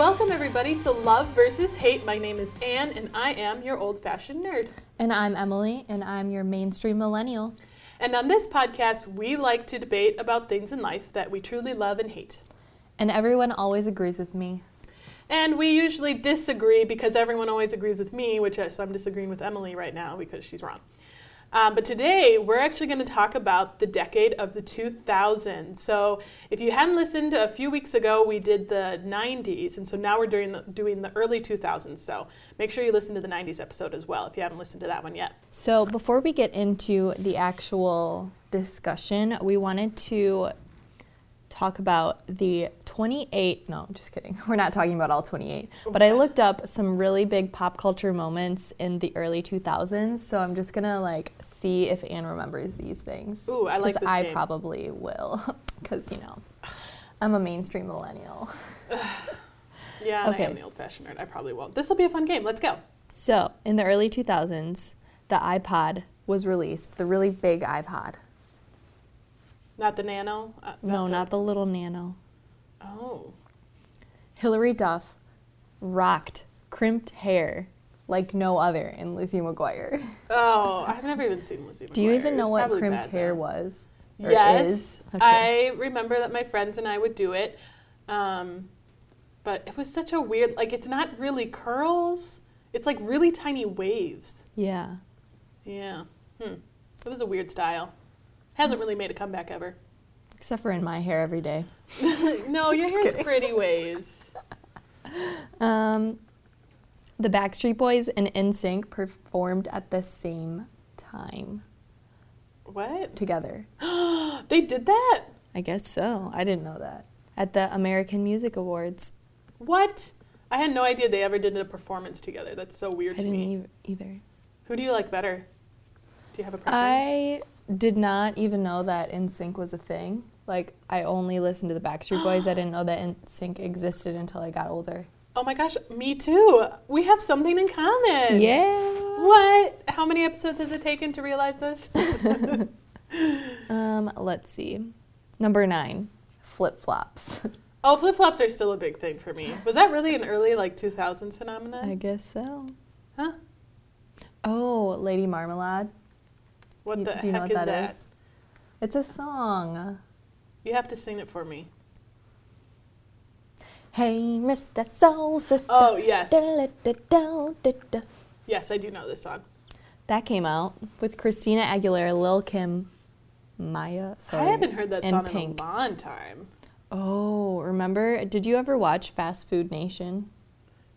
welcome everybody to Love versus Hate. My name is Anne, and I am your old fashioned nerd. And I'm Emily, and I'm your mainstream millennial. And on this podcast, we like to debate about things in life that we truly love and hate. And everyone always agrees with me. And we usually disagree because everyone always agrees with me, which so I'm disagreeing with Emily right now because she's wrong. Um, but today we're actually going to talk about the decade of the 2000s. So if you hadn't listened a few weeks ago, we did the 90s, and so now we're doing the, doing the early 2000s. So make sure you listen to the 90s episode as well if you haven't listened to that one yet. So before we get into the actual discussion, we wanted to talk about the 28 no i'm just kidding we're not talking about all 28 but i looked up some really big pop culture moments in the early 2000s so i'm just gonna like see if anne remembers these things Ooh, I like this i game. probably will because you know i'm a mainstream millennial Yeah, Okay. I am the old fashioned nerd. I probably won't. This will be a fun game. Let's go. so in the early 2000s the ipod was released the really big ipod Not the nano? Uh, no the- not the little nano Oh. Hilary Duff rocked crimped hair like no other in Lizzie McGuire. Oh, I've never even seen Lizzie McGuire. Do you even know what crimped hair though. was? Yes? Okay. I remember that my friends and I would do it, um, but it was such a weird. Like, it's not really curls; it's like really tiny waves. yeah. Yeah, hmm. It was a weird style. Hasn't really made a comeback ever. Except for in my hair every day. no, your hair's kidding. pretty waves. Um, the Backstreet Boys and NSYNC performed at the same time What? together. They did that? I guess so. I didn't know that. At the American Music Awards. What? I had no idea they ever did a performance together. That's so weird I to didn't me. either. Who do you like better? Do you have a preference? I did not even know that NSYNC was a thing. Like, I only listened to the Backstreet Boys. I didn't know that NSYNC existed until I got older. Oh my gosh, me too. We have something in common. Yeah. What? How many episodes has it taken to realize this? Um, let's see. Number nine, flip flops. oh, flip flops are still a big thing for me. Was that really an early like 2000s phenomenon? I guess so. Huh? Oh, Lady Marmalade. What You- the do you know heck what is that that? is? It's a song. You have to sing it for me. Hey, Mr. Soul Sister. Oh yes, yes, I do know this song. That came out with Christina Aguilera, Lil Kim, Mya. Sorry, I haven't heard that song Pink. in a long time. Oh, remember? Did you ever watch Fast Food Nation?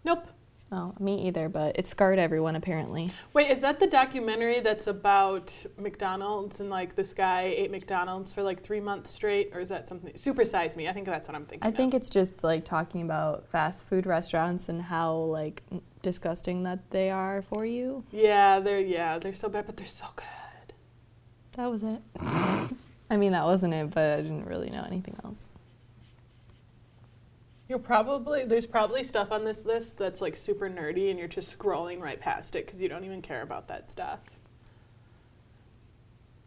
Nope. Oh, me either, but it scarred everyone apparently. Wait, is that the documentary that's about McDonald's and like this guy ate McDonald's for like three months straight, or is that something? Supersize Me. I think that's what I'm thinking. I of. think it's just like talking about fast food restaurants and how like disgusting that they are for you. Yeah, they're yeah, they're so bad, but they're so good. That was it. I mean, that wasn't it, but I didn't really know anything else. You're probably there's probably stuff on this list that's like super nerdy, and you're just scrolling right past it because you don't even care about that stuff.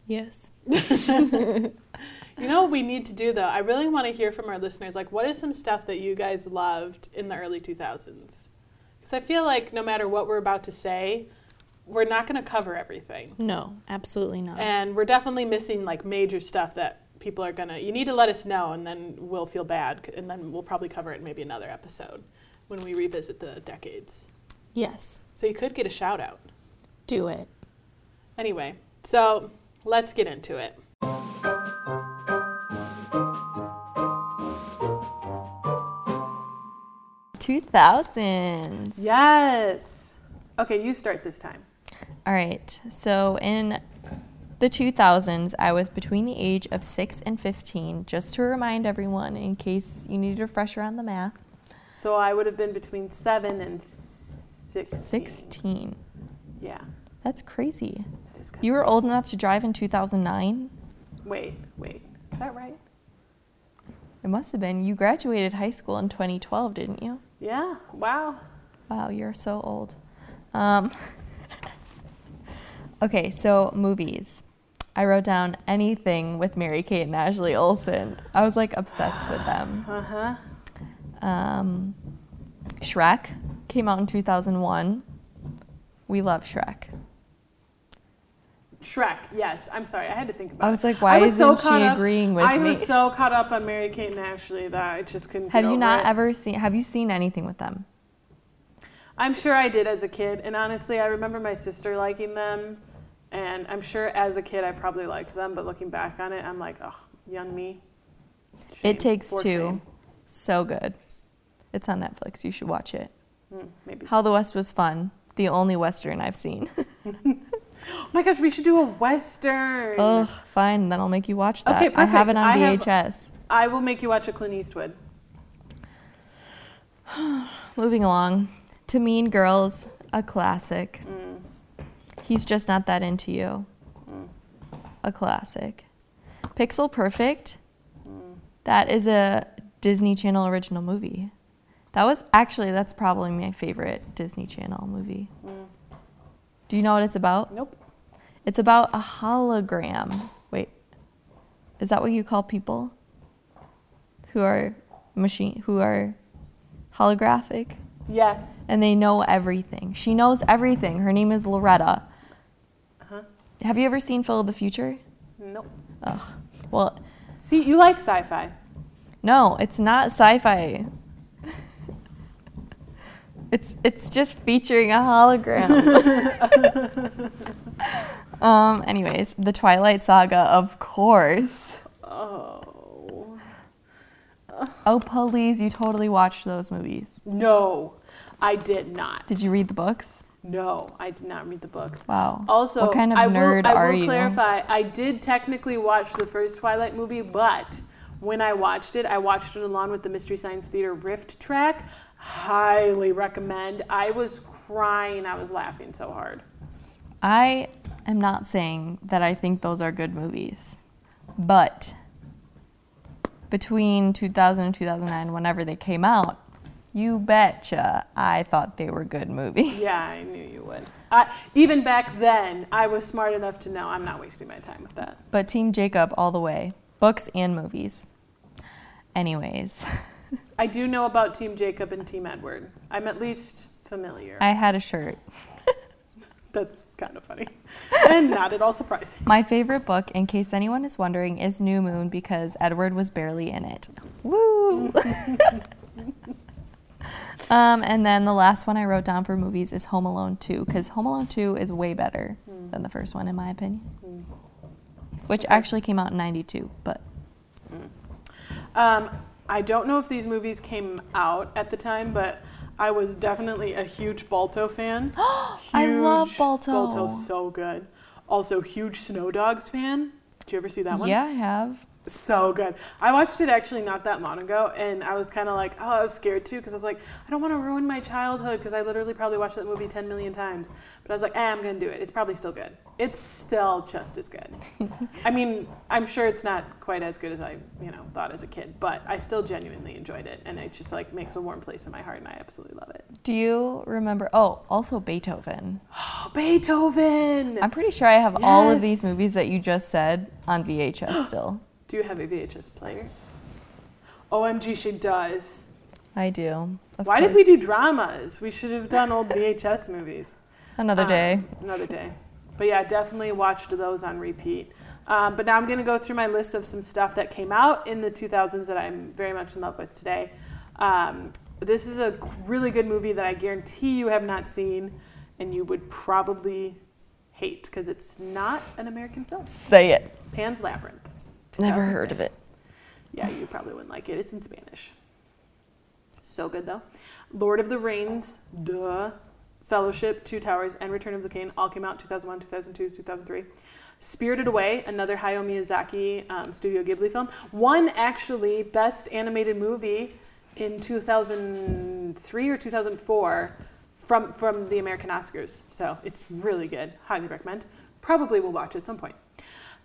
Yes. You know what we need to do though? I really want to hear from our listeners. Like, what is some stuff that you guys loved in the early 2000s? Because I feel like no matter what we're about to say, we're not going to cover everything. No, absolutely not. And we're definitely missing like major stuff that people are gonna. You need to let us know, and then we'll feel bad, and then we'll probably cover it in maybe another episode when we revisit the decades. yes, So you could get a shout out. do it. Anyway, so let's get into it. 2000s. Yes. Okay, you start this time. All right. So in the 2000s, I was between the age of 6 and 15, just to remind everyone in case you need a refresher on the math. So I would have been between seven and sixteen. 16. Yeah. That's crazy. that You were old enough to drive in 2009? Wait, wait. Is that right? It must have been. You graduated high school in 2012, didn't you? Yeah. Wow. Wow, you're so old. Um, okay, so movies. I wrote down anything with Mary Kate and Ashley Olsen. I was like obsessed with them. Uh huh. Um, Shrek came out in 2001. We love Shrek. Shrek, yes. I'm sorry, I had to think about I was like, why was so isn't she up- agreeing with I me? I was so caught up on Mary Kate and Ashley that I just couldn't. have you not it. ever seen? Have you seen anything with them? I'm sure I did as a kid, and honestly, I remember my sister liking them, and I'm sure as a kid I probably liked them. But looking back on it, I'm like, oh, young me. Shame. It takes For two. shame. So good. It's on Netflix. You should watch it. Hmm, maybe. How the West was fun. The only Western I've seen. Oh my gosh, we should do a western. Ugh, fine. Then I'll make you watch that. Okay, I have it perfect. on I have- VHS. I will make you watch a Clint Eastwood. Moving along to Mean Girls, a classic. Mm. He's just not that into you. Mm. A classic. Pixel Perfect. Mm. That is a Disney Channel original movie. That was actually that's probably my favorite Disney Channel movie. Mm. Do you know what it's about? Nope. It's about a hologram. Wait. Is that what you call people who are machine who are holographic Yes. and they know everything? She knows everything. Her name is Loretta. Have you ever seen Phil of the Future? Nope. Ugh. Well, See, you like sci-fi. no, it's not sci-fi. It's it's just featuring a hologram. um anyways, The Twilight Saga, of course. Oh. Oh, please, you totally watched those movies. No, I did not. Did you read the books? No, I did not read the books. Wow. Also, what kind of I will, nerd I are will you? clarify. I did technically watch the first Twilight movie, but when I watched it, I watched it along with the Mystery Science Theater RiffTrax. Highly recommend. I was crying. I was laughing so hard. I am not saying that I think those are good movies, but between 2000 and 2009, whenever they came out, you betcha I thought they were good movies. Yeah, I knew you would. I, even back then, I was smart enough to know I'm not wasting my time with that. But Team Jacob all the way, books and movies. Anyways, I do know about Team Jacob and Team Edward. I'm at least familiar. I had a shirt. That's kind of funny. and not at all surprising. My favorite book, in case anyone is wondering, is New Moon because Edward was barely in it. Woo! Um, and then the last one I wrote down for movies is Home Alone 2 because Home Alone 2 is way better than the first one, in my opinion. Which Okay. actually came out in 92, but Um, I don't know if these movies came out at the time, but I was definitely a huge Balto fan. I love Huge- Balto. Balto's so good. Also, huge Snow Dogs fan. Did you ever see that one? yeah, I have. So good. I watched it actually not that long ago, and I was kind of like, oh, I was scared too, because I was like, I don't want to ruin my childhood, because I literally probably watched that movie 10 million times. But I was like, eh, I'm going to do it. It's probably still good. It's still just as good. I mean, I'm sure it's not quite as good as I, you know, thought as a kid, but I still genuinely enjoyed it, and it just like makes a warm place in my heart, and I absolutely love it. Do you remember? Oh, also Beethoven. Oh, Beethoven! I'm pretty sure I have all of these movies that you just said on VHS still. Do you have a VHS player? OMG, she does. I do. of Why did we do dramas? We should have done old VHS movies. Another Um, day. Another day. But yeah, definitely watched those on repeat. Um, but now I'm going to go through my list of some stuff that came out in the 2000s that I'm very much in love with today. Um, this is a really good movie that I guarantee you have not seen and you would probably hate because it's not an American film. Say it. Pan's Labyrinth. Never heard of it. Yeah, you probably wouldn't like it. It's in Spanish. So good though. Lord of the Rings, duh. Fellowship, Two Towers, and Return of the King all came out 2001, 2002, 2003. Spirited Away, another Hayao Miyazaki um, Studio Ghibli film, won actually Best Animated Movie in 2003 or 2004 from from the American Oscars. So it's really good. Highly recommend. Probably will watch at some point.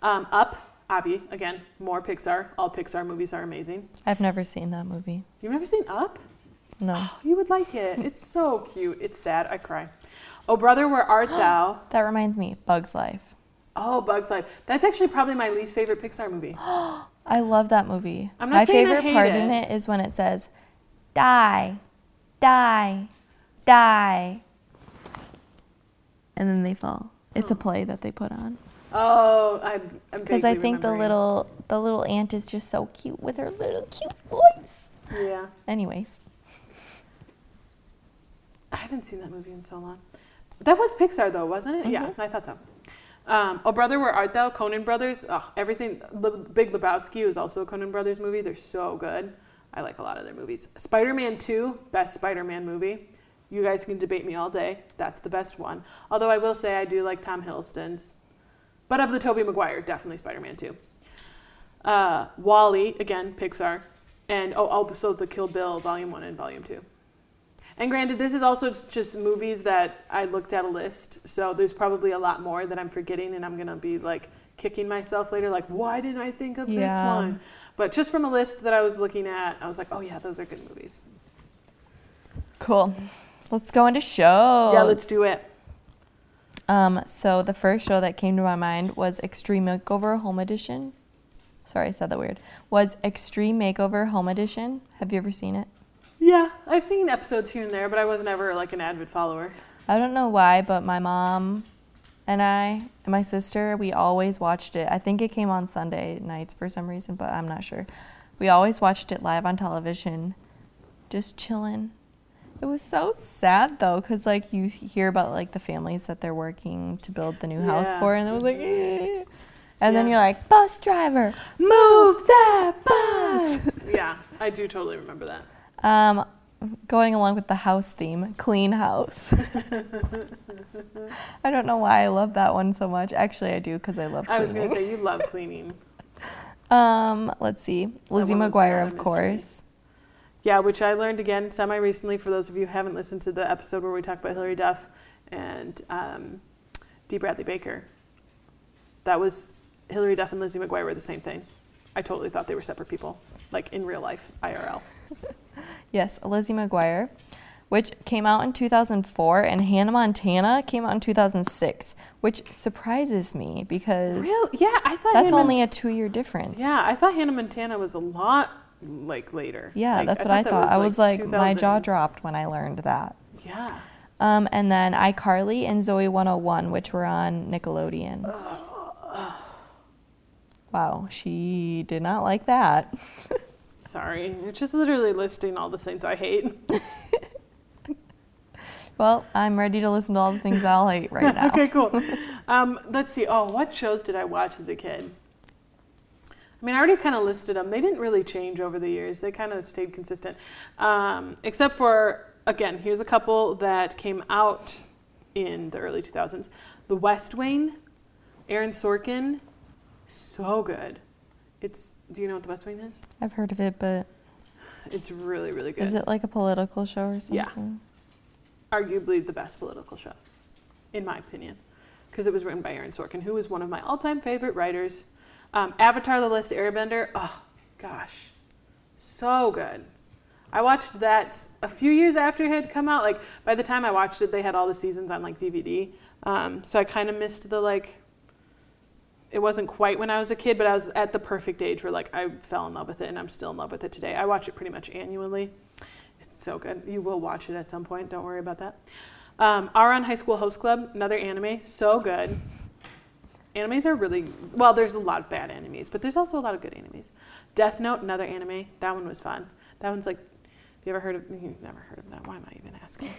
Um, Up, Abby, again, more Pixar. All Pixar movies are amazing. I've never seen that movie. You've never seen Up? No. Oh, you would like it. It's so cute. It's sad. I cry. Oh, brother, where art thou? That reminds me, Bug's Life. Oh, Bugs Life. That's actually probably my least favorite Pixar movie. I love that movie. I'm not My saying I favorite hate part it. in it is when it says, die, die, die. And then they fall. It's a oh. play that they put on. Oh, I'm, I'm Because I think the little the little ant is just so cute with her little cute voice. Yeah. Anyways, I haven't seen that movie in so long. That was Pixar though, wasn't it? Yeah, Mhm. I thought so. Um, oh, brother, where art thou? Coen Brothers. Oh, everything. The Big Lebowski was also a Coen Brothers movie. They're so good. I like a lot of their movies. Spider-Man Two, best Spider-Man movie. You guys can debate me all day. That's the best one. Although I will say I do like Tom Hiddleston's. But of the Tobey Maguire, definitely Spider-Man Two. Uh, WALL-E again, Pixar, and oh, also the Kill Bill Volume One and Volume Two. And granted, this is also just movies that I looked at a list, so there's probably a lot more that I'm forgetting, and I'm gonna be like kicking myself later, like, why didn't I think of this one? But just from a list that I was looking at, I was like, oh yeah, those are good movies. cool. Let's go into shows. Yeah, let's do it. Um, so the first show that came to my mind was Extreme Makeover Home Edition. Sorry, I said that weird. Was Extreme Makeover Home Edition. Have you ever seen it? Yeah, I've seen episodes here and there, but I wasn't ever like an avid follower. I don't know why, but my mom and I and my sister, we always watched it. I think it came on Sunday nights for some reason, but I'm not sure. We always watched it live on television, just chilling. It was so sad though, cause like you hear about like the families that they're working to build the new house for, and it was like, eh. and then you're like, bus driver, move that bus. yeah, I do totally remember that. Um, going along with the house theme, clean house. I don't know why I love that one so much. Actually, I do because I love Cleaning. I was gonna say you love cleaning. um, let's see, Lizzie McGuire, of mystery. Yeah, which I learned again semi recently. For those of you who haven't listened to the episode where we talk about Hilary Duff and um, D. Bradley Baker, that was Hilary Duff and Lizzie McGuire were the same thing. I totally thought they were separate people, like in real life, IRL. Yes, Lizzie McGuire, which came out in 2004, and Hannah Montana came out in 2006, which surprises me because Real? Yeah, I thought that's Hannah, only a two-year difference. Yeah, I thought Hannah Montana was a lot like later. Yeah, Like, that's what I thought. I was like, my jaw dropped when I learned that. Yeah. Um, and then iCarly and Zoey 101, which were on Nickelodeon. Wow, she did not like that. Sorry, it's just literally listing all the things I hate. Well, I'm ready to listen to all the things I'll hate right now. okay, cool. Um, let's see. Oh, what shows did I watch as a kid? I mean, I already kind of listed them. They didn't really change over the years. They kind of stayed consistent, um, except for again. Here's a couple that came out in the early 2000s. The West Wing, Aaron Sorkin, so good. It's. Do you know what the West Wing is? I've heard of it, but It's really, really good. is it like a political show or something? Yeah. arguably the best political show, in my opinion, because it was written by Aaron Sorkin, who is one of my all-time favorite writers. Um, Avatar: The Last Airbender. Oh gosh, so good. I watched that a few years after it had come out. Like by the time I watched it, they had all the seasons on like DVD. Um, so I kind of missed the like. It wasn't quite when I was a kid, but I was at the perfect age where like I fell in love with it, and I'm still in love with it today. I watch it pretty much annually. It's so good. You will watch it at some point. Don't worry about that. Um, Ouran High School Host Club, another anime, so good. Animes are really well. There's a lot of bad animes, but there's also a lot of good animes. Death Note, another anime. That one was fun. That one's like, have you ever heard of? You've never heard of that. Why am I even asking?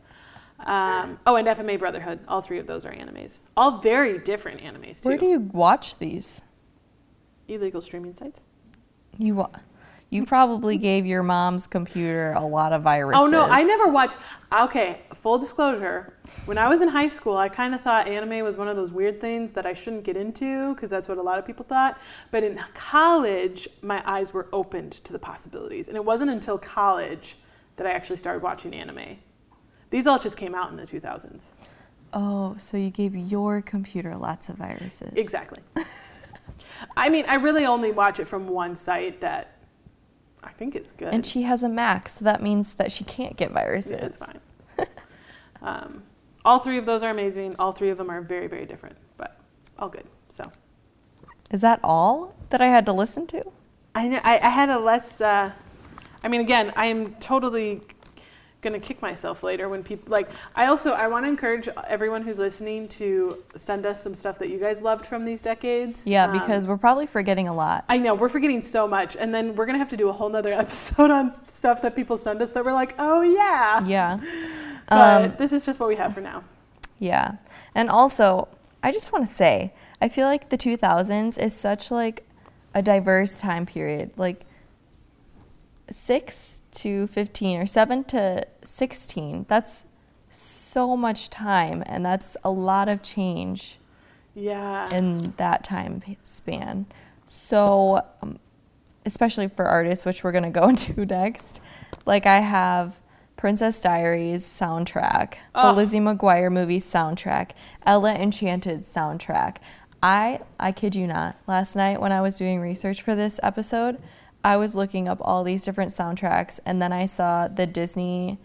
um, oh, and FMA Brotherhood. All three of those are animes. All very different animes too. Where do you watch these? Illegal streaming sites. You wa- you probably gave your mom's computer a lot of viruses. Oh no, I never watched. Okay, full disclosure. When I was in high school, I kind of thought anime was one of those weird things that I shouldn't get into because that's what a lot of people thought. But in college, my eyes were opened to the possibilities, and it wasn't until college that I actually started watching anime. These all just came out in the 2000s. Oh, so you gave your computer lots of viruses. Exactly. I mean, I really only watch it from one site that I think it's good. And she has a Mac, so that means that she can't get viruses. Yeah, it's fine. um, all three of those are amazing. All three of them are very, very different, but all good. So Is that all that I had to listen to? I know I, I had a less. Uh, I mean, again, I am totally gonna kick myself later when people like. I also I want to encourage everyone who's listening to send us some stuff that you guys loved from these decades. Yeah, Um, because we're probably forgetting a lot. I know we're forgetting so much, and then we're gonna have to do a whole nother episode on stuff that people send us that we're like, oh yeah. Yeah. But Um, this is just what we have for now. Yeah. And also, I just want to say, I feel like the 2000s is such like a diverse time period. Like 6 to 15 or 7 to 16. That's so much time and that's a lot of change Yeah. in that time span. So, um, especially for artists, which we're going to go into next, like I have Princess Diaries soundtrack, the Oh. Lizzie McGuire movie soundtrack, Ella Enchanted soundtrack. I I kid you not. Last night when I was doing research for this episode, I was looking up all these different soundtracks and then I saw the Disney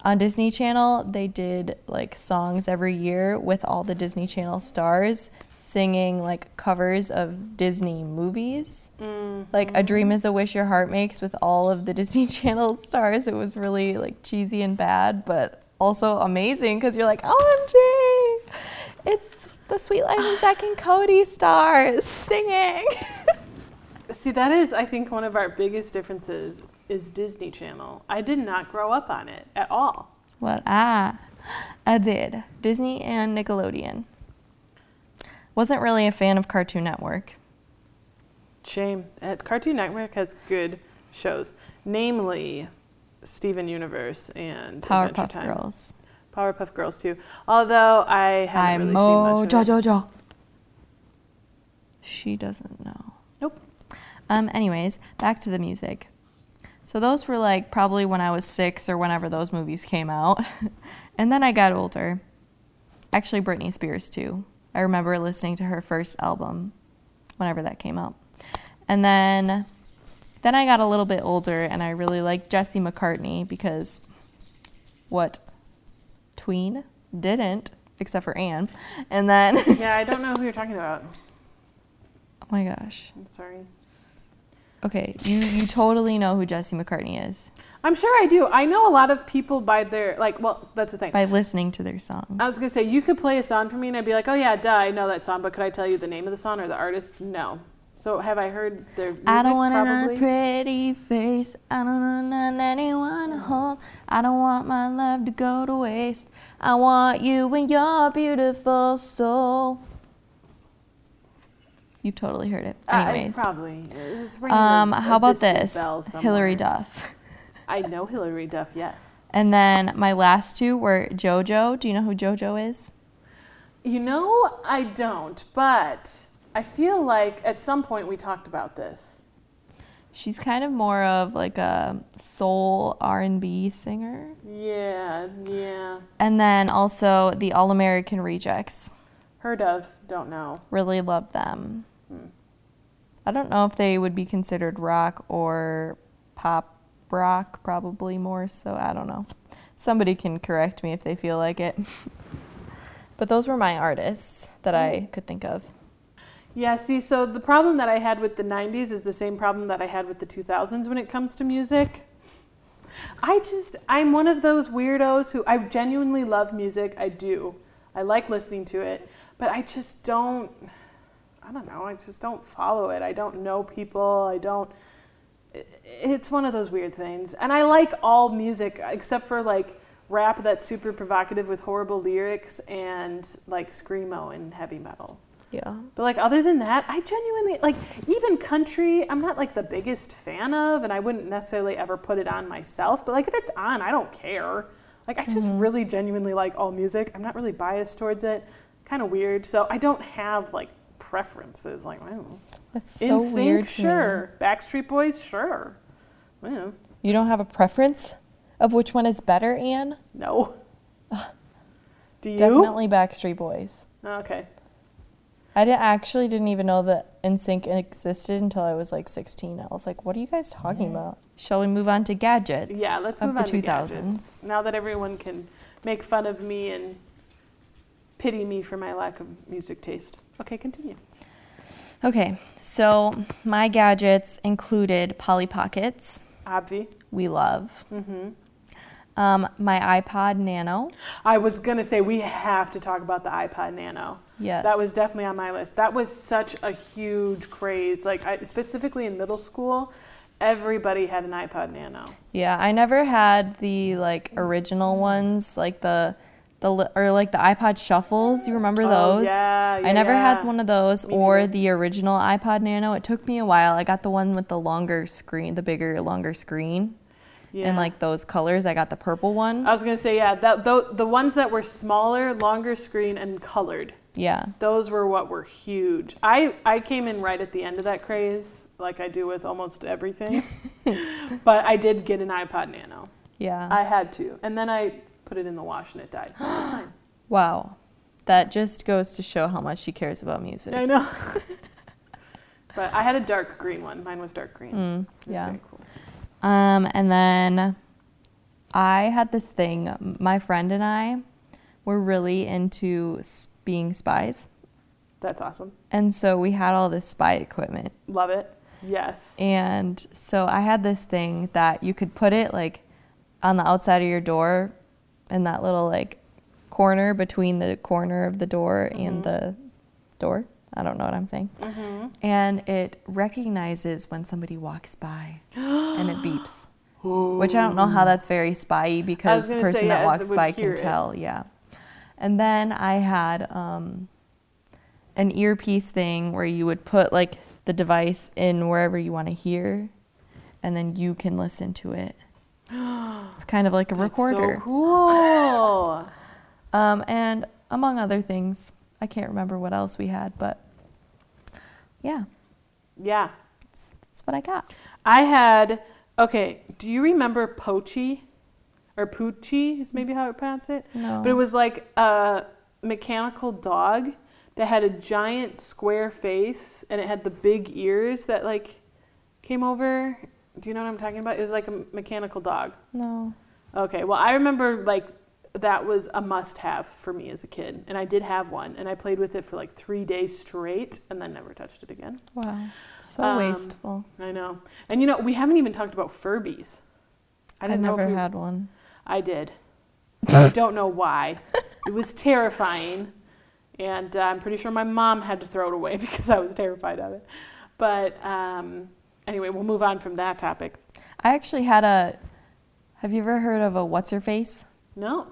on Disney Channel, they did like songs every year with all the Disney Channel stars singing like covers of Disney movies. Mm-hmm. Like A Dream is a Wish Your Heart Makes with all of the Disney Channel stars. It was really like cheesy and bad, but also amazing because you're like, OMG, it's the Suite Life of Zack and Cody stars singing. See, that is, I think, one of our biggest differences is Disney Channel. I did not grow up on it at all. Well, I, I did. Disney and Nickelodeon. Wasn't really a fan of Cartoon Network. Shame. Uh, Cartoon Network has good shows, namely Steven Universe and Adventure Powerpuff Time. Girls. Powerpuff Girls too. Although I haven't I'm really seen much of it. Mojo. She doesn't know. Um. Anyways, back to the music. So those were like probably when I was six or whenever those movies came out, and then I got older. Actually, Britney Spears too. I remember listening to her first album, whenever that came out, and then, then I got a little bit older and I really liked Jesse McCartney because, what, tween didn't except for Anne, and then Yeah, I don't know who you're talking about. oh my gosh. I'm sorry. Okay, you you totally know who Jesse McCartney is I'm sure I do. I know a lot of people by their like. Well, that's the thing. by listening to their songs. I was gonna say you could play a song for me, and I'd be like, "Oh yeah, duh, I know that song." But could I tell you the name of the song or the artist? No. So have I heard their music? I don't want probably? a pretty face. I don't want anyone to hold. I don't want my love to go to waste. I want you and your beautiful soul. You've totally heard it. I- Anyways, probably. It's um, a- a how about this? Hilary Duff. I know Hilary Duff. Yes. And then my last two were JoJo. Do you know who JoJo is? You know, I don't, but I feel like at some point we talked about this. She's kind of more of like a soul R&B singer. Yeah, yeah. And then also the All American Rejects. Heard of, don't know. Really love them. I don't know if they would be considered rock or pop rock, probably more so. I don't know. Somebody can correct me if they feel like it. but those were my artists that I mm. could think of. Yeah, see, so the problem that I had with the 90s is the same problem that I had with the 2000s when it comes to music. I just, I'm one of those weirdos who I genuinely love music. I do. I like listening to it, but I just don't, I don't know, I just don't follow it. I don't know people. I don't, it's one of those weird things. And I like all music except for like rap that's super provocative with horrible lyrics and like screamo and heavy metal. Yeah. But like other than that, I genuinely like even country. I'm not like the biggest fan of, and I wouldn't necessarily ever put it on myself. But like if it's on, I don't care. Like I just mm-hmm. really genuinely like all music. I'm not really biased towards it. Kind of weird. So I don't have like preferences. Like, oh, That's so In weird to me. sure. Backstreet Boys, sure. Well, You don't have a preference of which one is better, Anne? no. Do you? Definitely Backstreet Boys. Okay. I didn't, actually didn't even know that NSYNC existed until I was like 16. I was like, what are you guys talking about? Shall we move on to gadgets? Yeah, let's of move the on to 2000s. gadgets. Now that everyone can make fun of me and pity me for my lack of music taste. Okay, continue. Okay, so my gadgets included Polly Pockets, Obvi. we love. Mm-hmm. Um, my iPod Nano. I was gonna say we have to talk about the iPod Nano. Yes. That was definitely on my list. That was such a huge craze. Like I, specifically in middle school, everybody had an iPod Nano. Yeah, I never had the like original ones, like the the or like the iPod shuffles. You remember those? Oh, those? yeah, yeah, I never yeah. had one of those Me or neither. the original iPod Nano. It took me a while. I got the one with the longer screen, the bigger, longer screen, Yeah. and like those colors. I got the purple one. I was gonna say yeah, that the, the ones that were smaller, longer screen, and colored. yeah. Those were what were huge. I, I came in right at the end of that craze, like I do with almost everything. but I did get an iPod Nano. Yeah. I had to. And then I put it in the wash and it died. That's fine. wow. That just goes to show how much she cares about music. I know. but I had a dark green one. Mine was dark green. Mm, It yeah. very cool. Um, and then I had this thing. My friend and I were really into being spies, That's awesome. and so we had all this spy equipment. Love it. Yes. And so I had this thing that you could put it like on the outside of your door, in that little like corner between the corner of the door and the door. I don't know what I'm saying. Mm-hmm. and it recognizes when somebody walks by and it beeps. Which I don't know how that's very spy because the person say, that yeah, walks by can it. tell, yeah. And then I had um, an earpiece thing where you would put like the device in wherever you want to hear, and then you can listen to it. It's kind of like a That's recorder. So cool. Um, and among other things, I can't remember what else we had, but yeah, yeah. that's what I got. I had okay. Do you remember Pochi, or Poochie? Is maybe how I pronounce it. No. But it was like a mechanical dog that had a giant square face and it had the big ears that like came over. Do you know what I'm talking about? It was like a mechanical dog. no. Okay, well, I remember like that was a must have for me as a kid. And I did have one. And I played with it for like three days straight and then never touched it again. Wow. So Um, wasteful. I know. And you know, we haven't even talked about Furbies. I I didn't know never if we, had one. I did. I don't know why. It was terrifying. And uh, I'm pretty sure my mom had to throw it away because I was terrified of it. But um, anyway, we'll move on from that topic. I actually had a. Have you ever heard of a what's her face? No.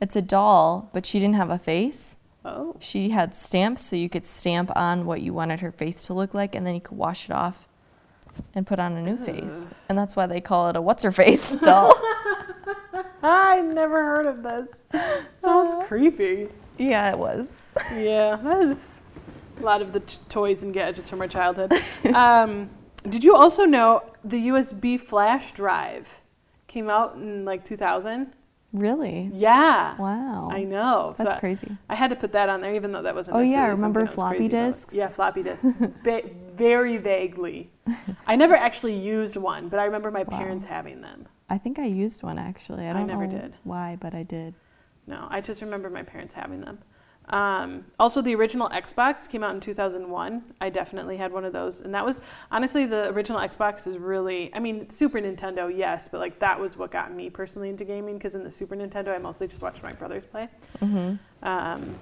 It's a doll, but she didn't have a face. Oh. She had stamps, so you could stamp on what you wanted her face to look like, and then you could wash it off and put on a new face. And that's why they call it a what's her face doll. I never heard of this. Sounds creepy. yeah, it was. Yeah, that is a lot of the t- toys and gadgets from our childhood. Um, did you also know the USB flash drive came out in like 2000? Really? Yeah. Wow. I know. That's so I- crazy. I had to put that on there, even though that wasn't. Oh, yeah, remember I was floppy crazy about. disks? Yeah, floppy disks. Va- very vaguely. I never actually used one, but I remember my Wow. parents having them. I think I used one actually. I I don't never know did. why, but I did. No, I just remember my parents having them. Um, also, the original Xbox came out in 2001. I definitely had one of those, and that was honestly the original Xbox is really. I mean, Super Nintendo, yes, but like that was what got me personally into gaming because in the Super Nintendo, I mostly just watched my brothers play. hmm Um,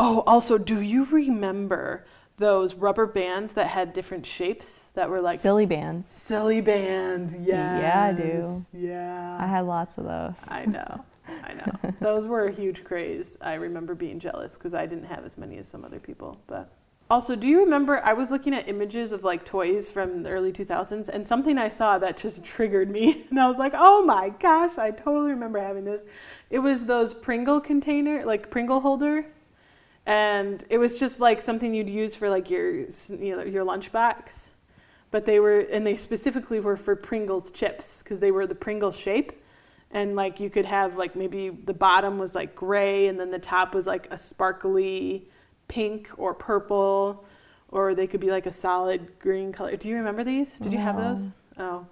oh, also, do you remember those rubber bands that had different shapes that were like Silly bands. silly bands? Yes. Yeah, I do. Yeah. I had lots of those. I know. I know. Those were a huge craze. I remember being jealous because I didn't have as many as some other people. But also, do you remember? I was looking at images of like toys from the early 2000s, and something I saw that just triggered me, and I was like, "Oh my gosh!" I totally remember having this. It was those Pringle container, like Pringle holder, and it was just like something you'd use for like your, you know, your lunchbox. But they were, and they specifically were for Pringles chips because they were the Pringle shape and like you could have like maybe the bottom was like gray and then the top was like a sparkly pink or purple or they could be like a solid green color. Do you remember these? Did you have those? Oh.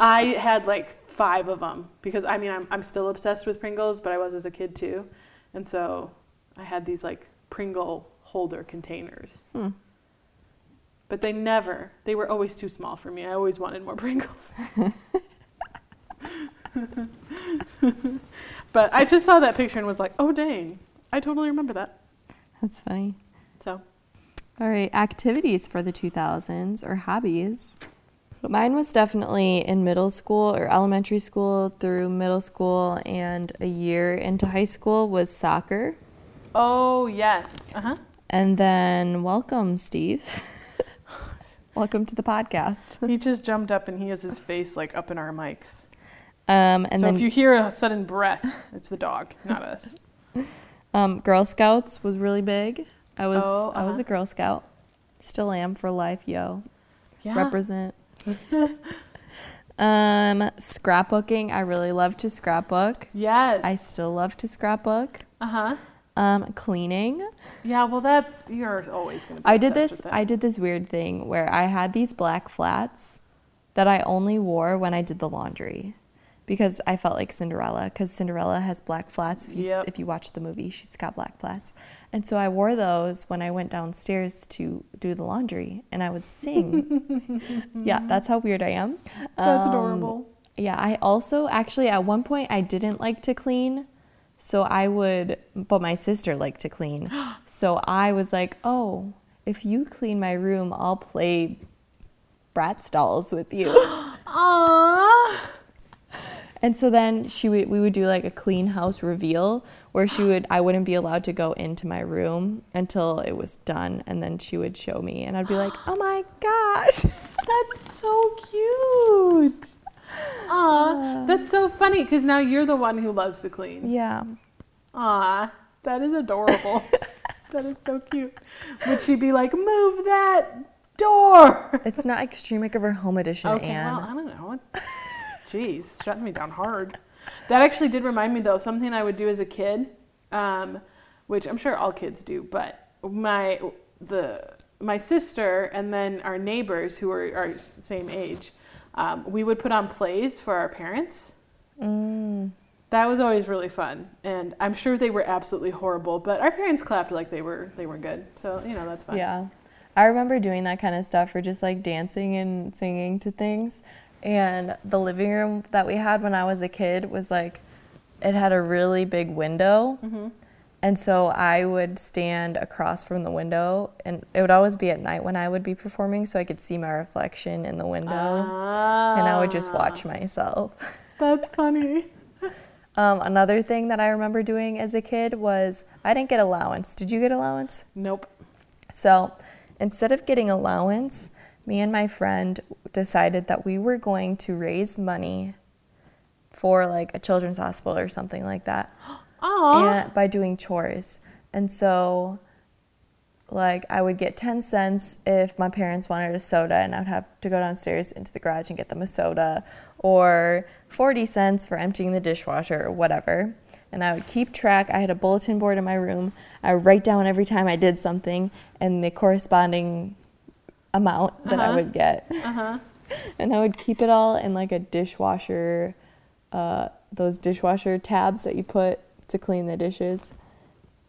I had like five of them because i mean I'm, I'm still obsessed with pringles but i was as a kid too. And so i had these like pringle holder containers. Hmm. but they never they were always too small for me. I always wanted more pringles but I just saw that picture and was like, oh dang, I totally remember that. That's funny. So All right, activities for the 2000s or hobbies. Mine was definitely in middle school or elementary school through middle school and a year into high school was soccer. Oh yes. Uh huh. And then welcome, Steve. welcome to the podcast. He just jumped up and he has his face like up in our mics. Um, and so then if you hear a sudden breath, it's the dog, not us. um, Girl Scouts was really big. I was Oh, I was uh-huh. a Girl Scout. Still am for life, yo. Yeah. represent. um, scrapbooking. I really love to scrapbook. yes. I still love to scrapbook. uh huh. Um, cleaning. Yeah. Well, that's you're always gonna. Be I did this. I did this weird thing where I had these black flats that I only wore when I did the laundry, because I felt like Cinderella. Because Cinderella has black flats. If you Yep. if you watch the movie, she's got black flats, and so I wore those when I went downstairs to do the laundry, and I would sing. yeah, that's how weird I am. That's Um, adorable. Yeah, I also actually at one point I didn't like to clean. So I would but my sister liked to clean. So I was like, "Oh, if you clean my room, I'll play Bratz dolls with you." Aww. And so then she would we would do like a clean house reveal where she would I wouldn't be allowed to go into my room until it was done and then she would show me and I'd be like, "Oh my gosh." That's so cute. Aw, that's so funny because now you're the one who loves to clean. yeah. Aw, that is adorable. that is so cute. Would she be like, move that door? It's not Extreme Makeover Home Edition, Okay, Anne. well, I don't know. Jeez, shutting me down hard. That actually did remind me though something I would do as a kid, um, which I'm sure all kids do. But my the my sister and then our neighbors who were our same age, um, we would put on plays for our parents. Mm. That was always really fun, and I'm sure they were absolutely horrible. But our parents clapped like they were they were good, so you know that's fine. Yeah. I remember doing that kind of stuff for just like dancing and singing to things. And the living room that we had when I was a kid was like, it had a really big window. hmm And so I would stand across from the window, and it would always be at night when I would be performing, so I could see my reflection in the window. and I would just watch myself. Ah, That's funny. Um, another thing that I remember doing as a kid was I didn't get allowance. Did you get allowance? Nope. So instead of getting allowance, me and my friend decided that we were going to raise money for like a children's hospital or something like that Aw. and by doing chores. And so like I would get 10 cents if my parents wanted a soda and I would have to go downstairs into the garage and get them a soda or 40 cents for emptying the dishwasher or whatever. And I would keep track. I had a bulletin board in my room. I would write down every time I did something and the corresponding amount that I Uh-huh. would get. Uh-huh. And I would keep it all in like a dishwasher, uh, those dishwasher tabs that you put to clean the dishes,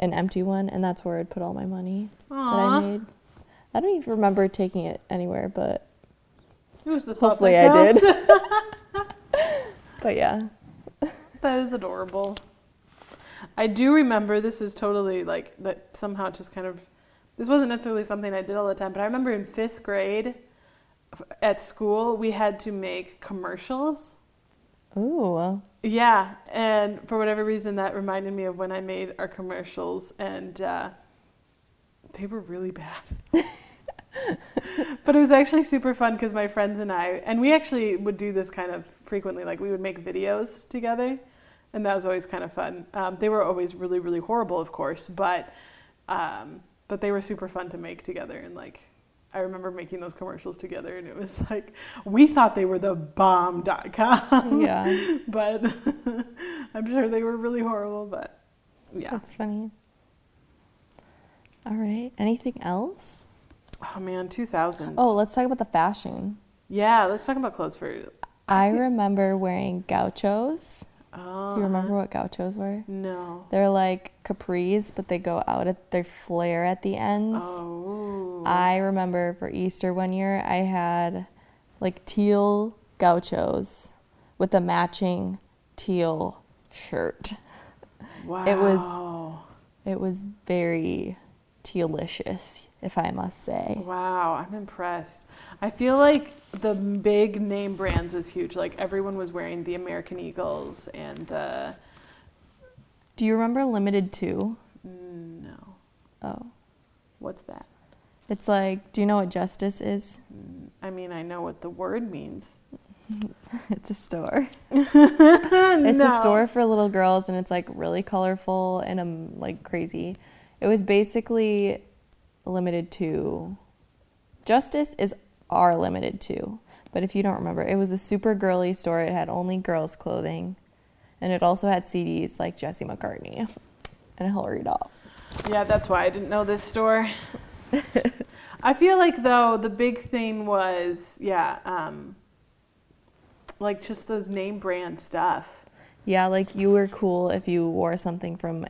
an empty one, and that's where I'd put all my money that I made. I don't even remember taking it anywhere, but It was the hopefully I did. but yeah. that is adorable. I do remember this is totally like that somehow just kind of this wasn't necessarily something I did all the time, but I remember in fifth grade at school we had to make commercials. Ooh. Yeah, and for whatever reason that reminded me of when I made our commercials and uh, they were really bad. but it was actually super fun because my friends and I, and we actually would do this kind of frequently. Like we would make videos together, and that was always kind of fun. Um, they were always really, really horrible, of course, but um, but they were super fun to make together. And like I remember making those commercials together, and it was like we thought they were the bomb.com. Yeah. but I'm sure they were really horrible. But yeah. That's funny. All right. Anything else? Oh man, 2000s. Oh, let's talk about the fashion. yeah. Let's talk about clothes for. I remember wearing gauchos. Oh, Do you remember uh-huh. what gauchos were? No. They're like capris, but they go out at they flare at the ends. Oh. I remember for Easter one year, I had like teal gauchos with a matching teal shirt. Wow. It was- It was very tealicious, if I must say. Wow, I'm impressed. I feel like the big name brands was huge. Like everyone was wearing the American Eagles and the Do you remember Limited Too? mm, no. Oh. What's that? It's like, do you know what Justice is? Mm, I mean, I know what the word means. it's a store. it's It's a store for little girls and it's like really colorful and um, like crazy. It was basically Limited Too Justice is our Limited Too. But if you don't remember, it was a super girly store. It had only girls' clothing. And it also had CDs like Jesse McCartney and Hilary Duff. Yeah, that's why I didn't know this store. I feel like though the big thing was yeah, um, like just those name brand stuff. Yeah, like you were cool if you wore something from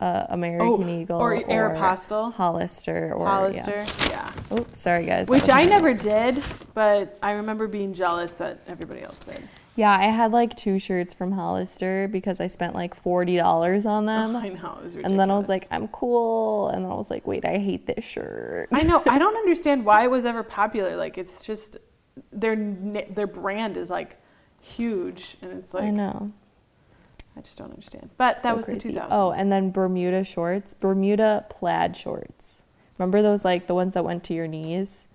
uh, American Oh, Eagle or Aeropostale. Hollister or Hollister, yeah. yeah. Oh, sorry guys. Which I never did, but I remember being jealous that everybody else did. Yeah, I had like two shirts from Hollister because I spent like forty dollars on them. I know it was ridiculous. and then I was like, I'm cool. And then I was like, wait, I hate this shirt. I know. I don't understand why it was ever popular. Like it's just their their brand is like huge, and it's like I know. I just don't understand. But that So was crazy. the 2000s. Oh, and then Bermuda shorts, Bermuda plaid shorts. Remember those like the ones that went to your knees?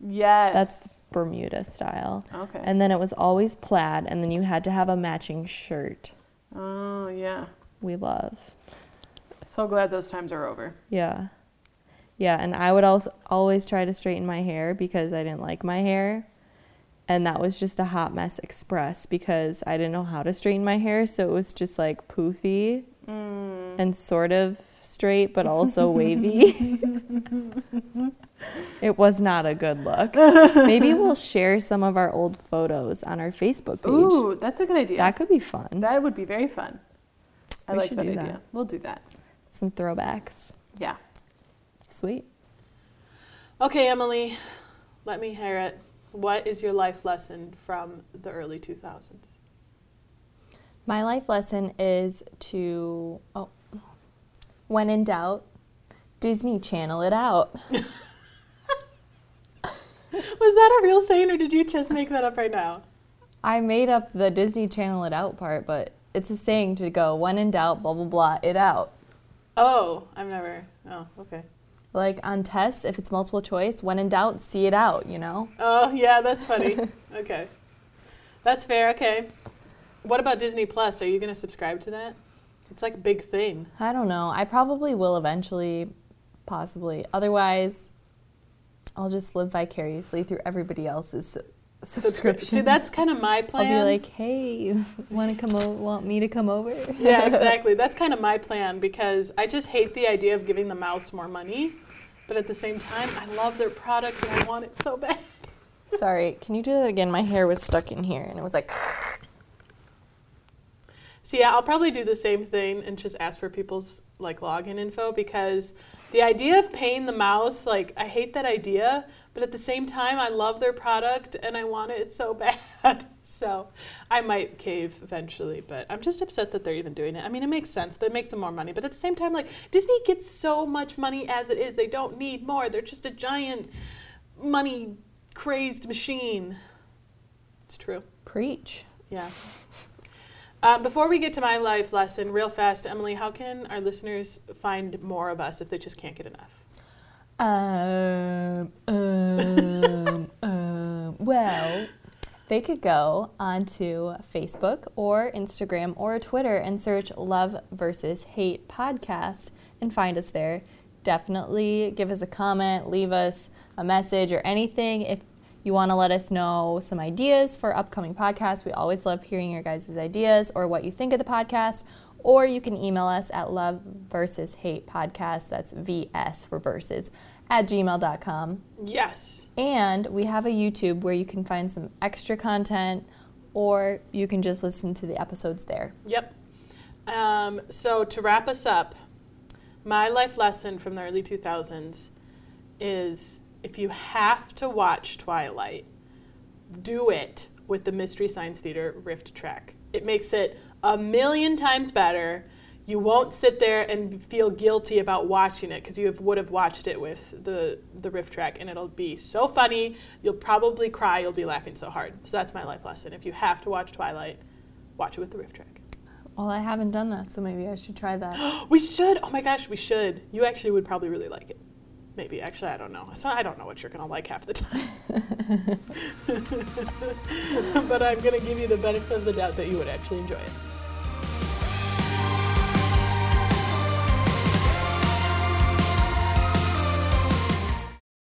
yes, That's Bermuda style. okay. And then it was always plaid, and then you had to have a matching shirt. oh yeah. We love. So glad those times are over. Yeah. Yeah, and I would also always try to straighten my hair because I didn't like my hair. And that was just a hot mess express because I didn't know how to straighten my hair, so it was just like poofy Mm. and sort of straight but also wavy. it was not a good look. Maybe we'll share some of our old photos on our Facebook page. Ooh, that's a good idea. That could be fun. That would be very fun. I We like should that idea. that. We'll do that. Some throwbacks. Yeah. Sweet. Okay, Emily, let me hear it. What is your life lesson from the early 2000s? My life lesson is to, oh, when in doubt, Disney Channel it out. Was that a real saying, or did you just make that up right now? I made up the Disney Channel it out part, but it's a saying to go, when in doubt, blah, blah, blah, it out. Oh, I've never. Oh, okay. Like on tests, if it's multiple choice, when in doubt, see it out, you know? Oh, yeah, that's funny. okay. That's fair. Okay. What about Disney Plus? Are you going to subscribe to that? It's like a big thing. I don't know. I probably will eventually, possibly. Otherwise, I'll just live vicariously through everybody else's su- subscription. See, that's kind of my plan. I'll be like, hey, want to come over? Want me to come over? yeah, exactly. That's kind of my plan because I just hate the idea of giving the mouse more money. But at the same time, I love their product and I want it so bad. Sorry, can you do that again? My hair was stuck in here, and it was like. So yeah, I'll probably do the same thing and just ask for people's like login info because the idea of paying the mouse, like I hate that idea, but at the same time I love their product and I want it so bad. so I might cave eventually, but I'm just upset that they're even doing it. I mean, it makes sense. That makes them more money, but at the same time like Disney gets so much money as it is. They don't need more. They're just a giant money crazed machine. It's true. Preach. Yeah. Um, before we get to my life lesson, real fast, Emily, how can our listeners find more of us if they just can't get enough? Um, um, um, well, they could go onto Facebook or Instagram or Twitter and search Love versus Hate podcast and find us there. Definitely give us a comment, leave us a message or anything if you want to let us know some ideas for upcoming podcasts. We always love hearing your guys' ideas or what you think of the podcast. Or you can email us at love versus hate podcast. That's VS for verses at gmail.com. Yes. And we have a YouTube where you can find some extra content or you can just listen to the episodes there. Yep. Um, so to wrap us up, my life lesson from the early 2000s is if you have to watch Twilight, do it with the Mystery Science Theater RiffTrax. It makes it a million times better. You won't sit there and feel guilty about watching it because you have, would have watched it with the the RiffTrax, and it'll be so funny. You'll probably cry. You'll be laughing so hard. So that's my life lesson. If you have to watch Twilight, watch it with the RiffTrax. Well, I haven't done that, so maybe I should try that. we should. Oh my gosh, we should. You actually would probably really like it. Maybe. Actually, I don't know. So I don't know what you're gonna like half the time. but I'm gonna give you the benefit of the doubt that you would actually enjoy it.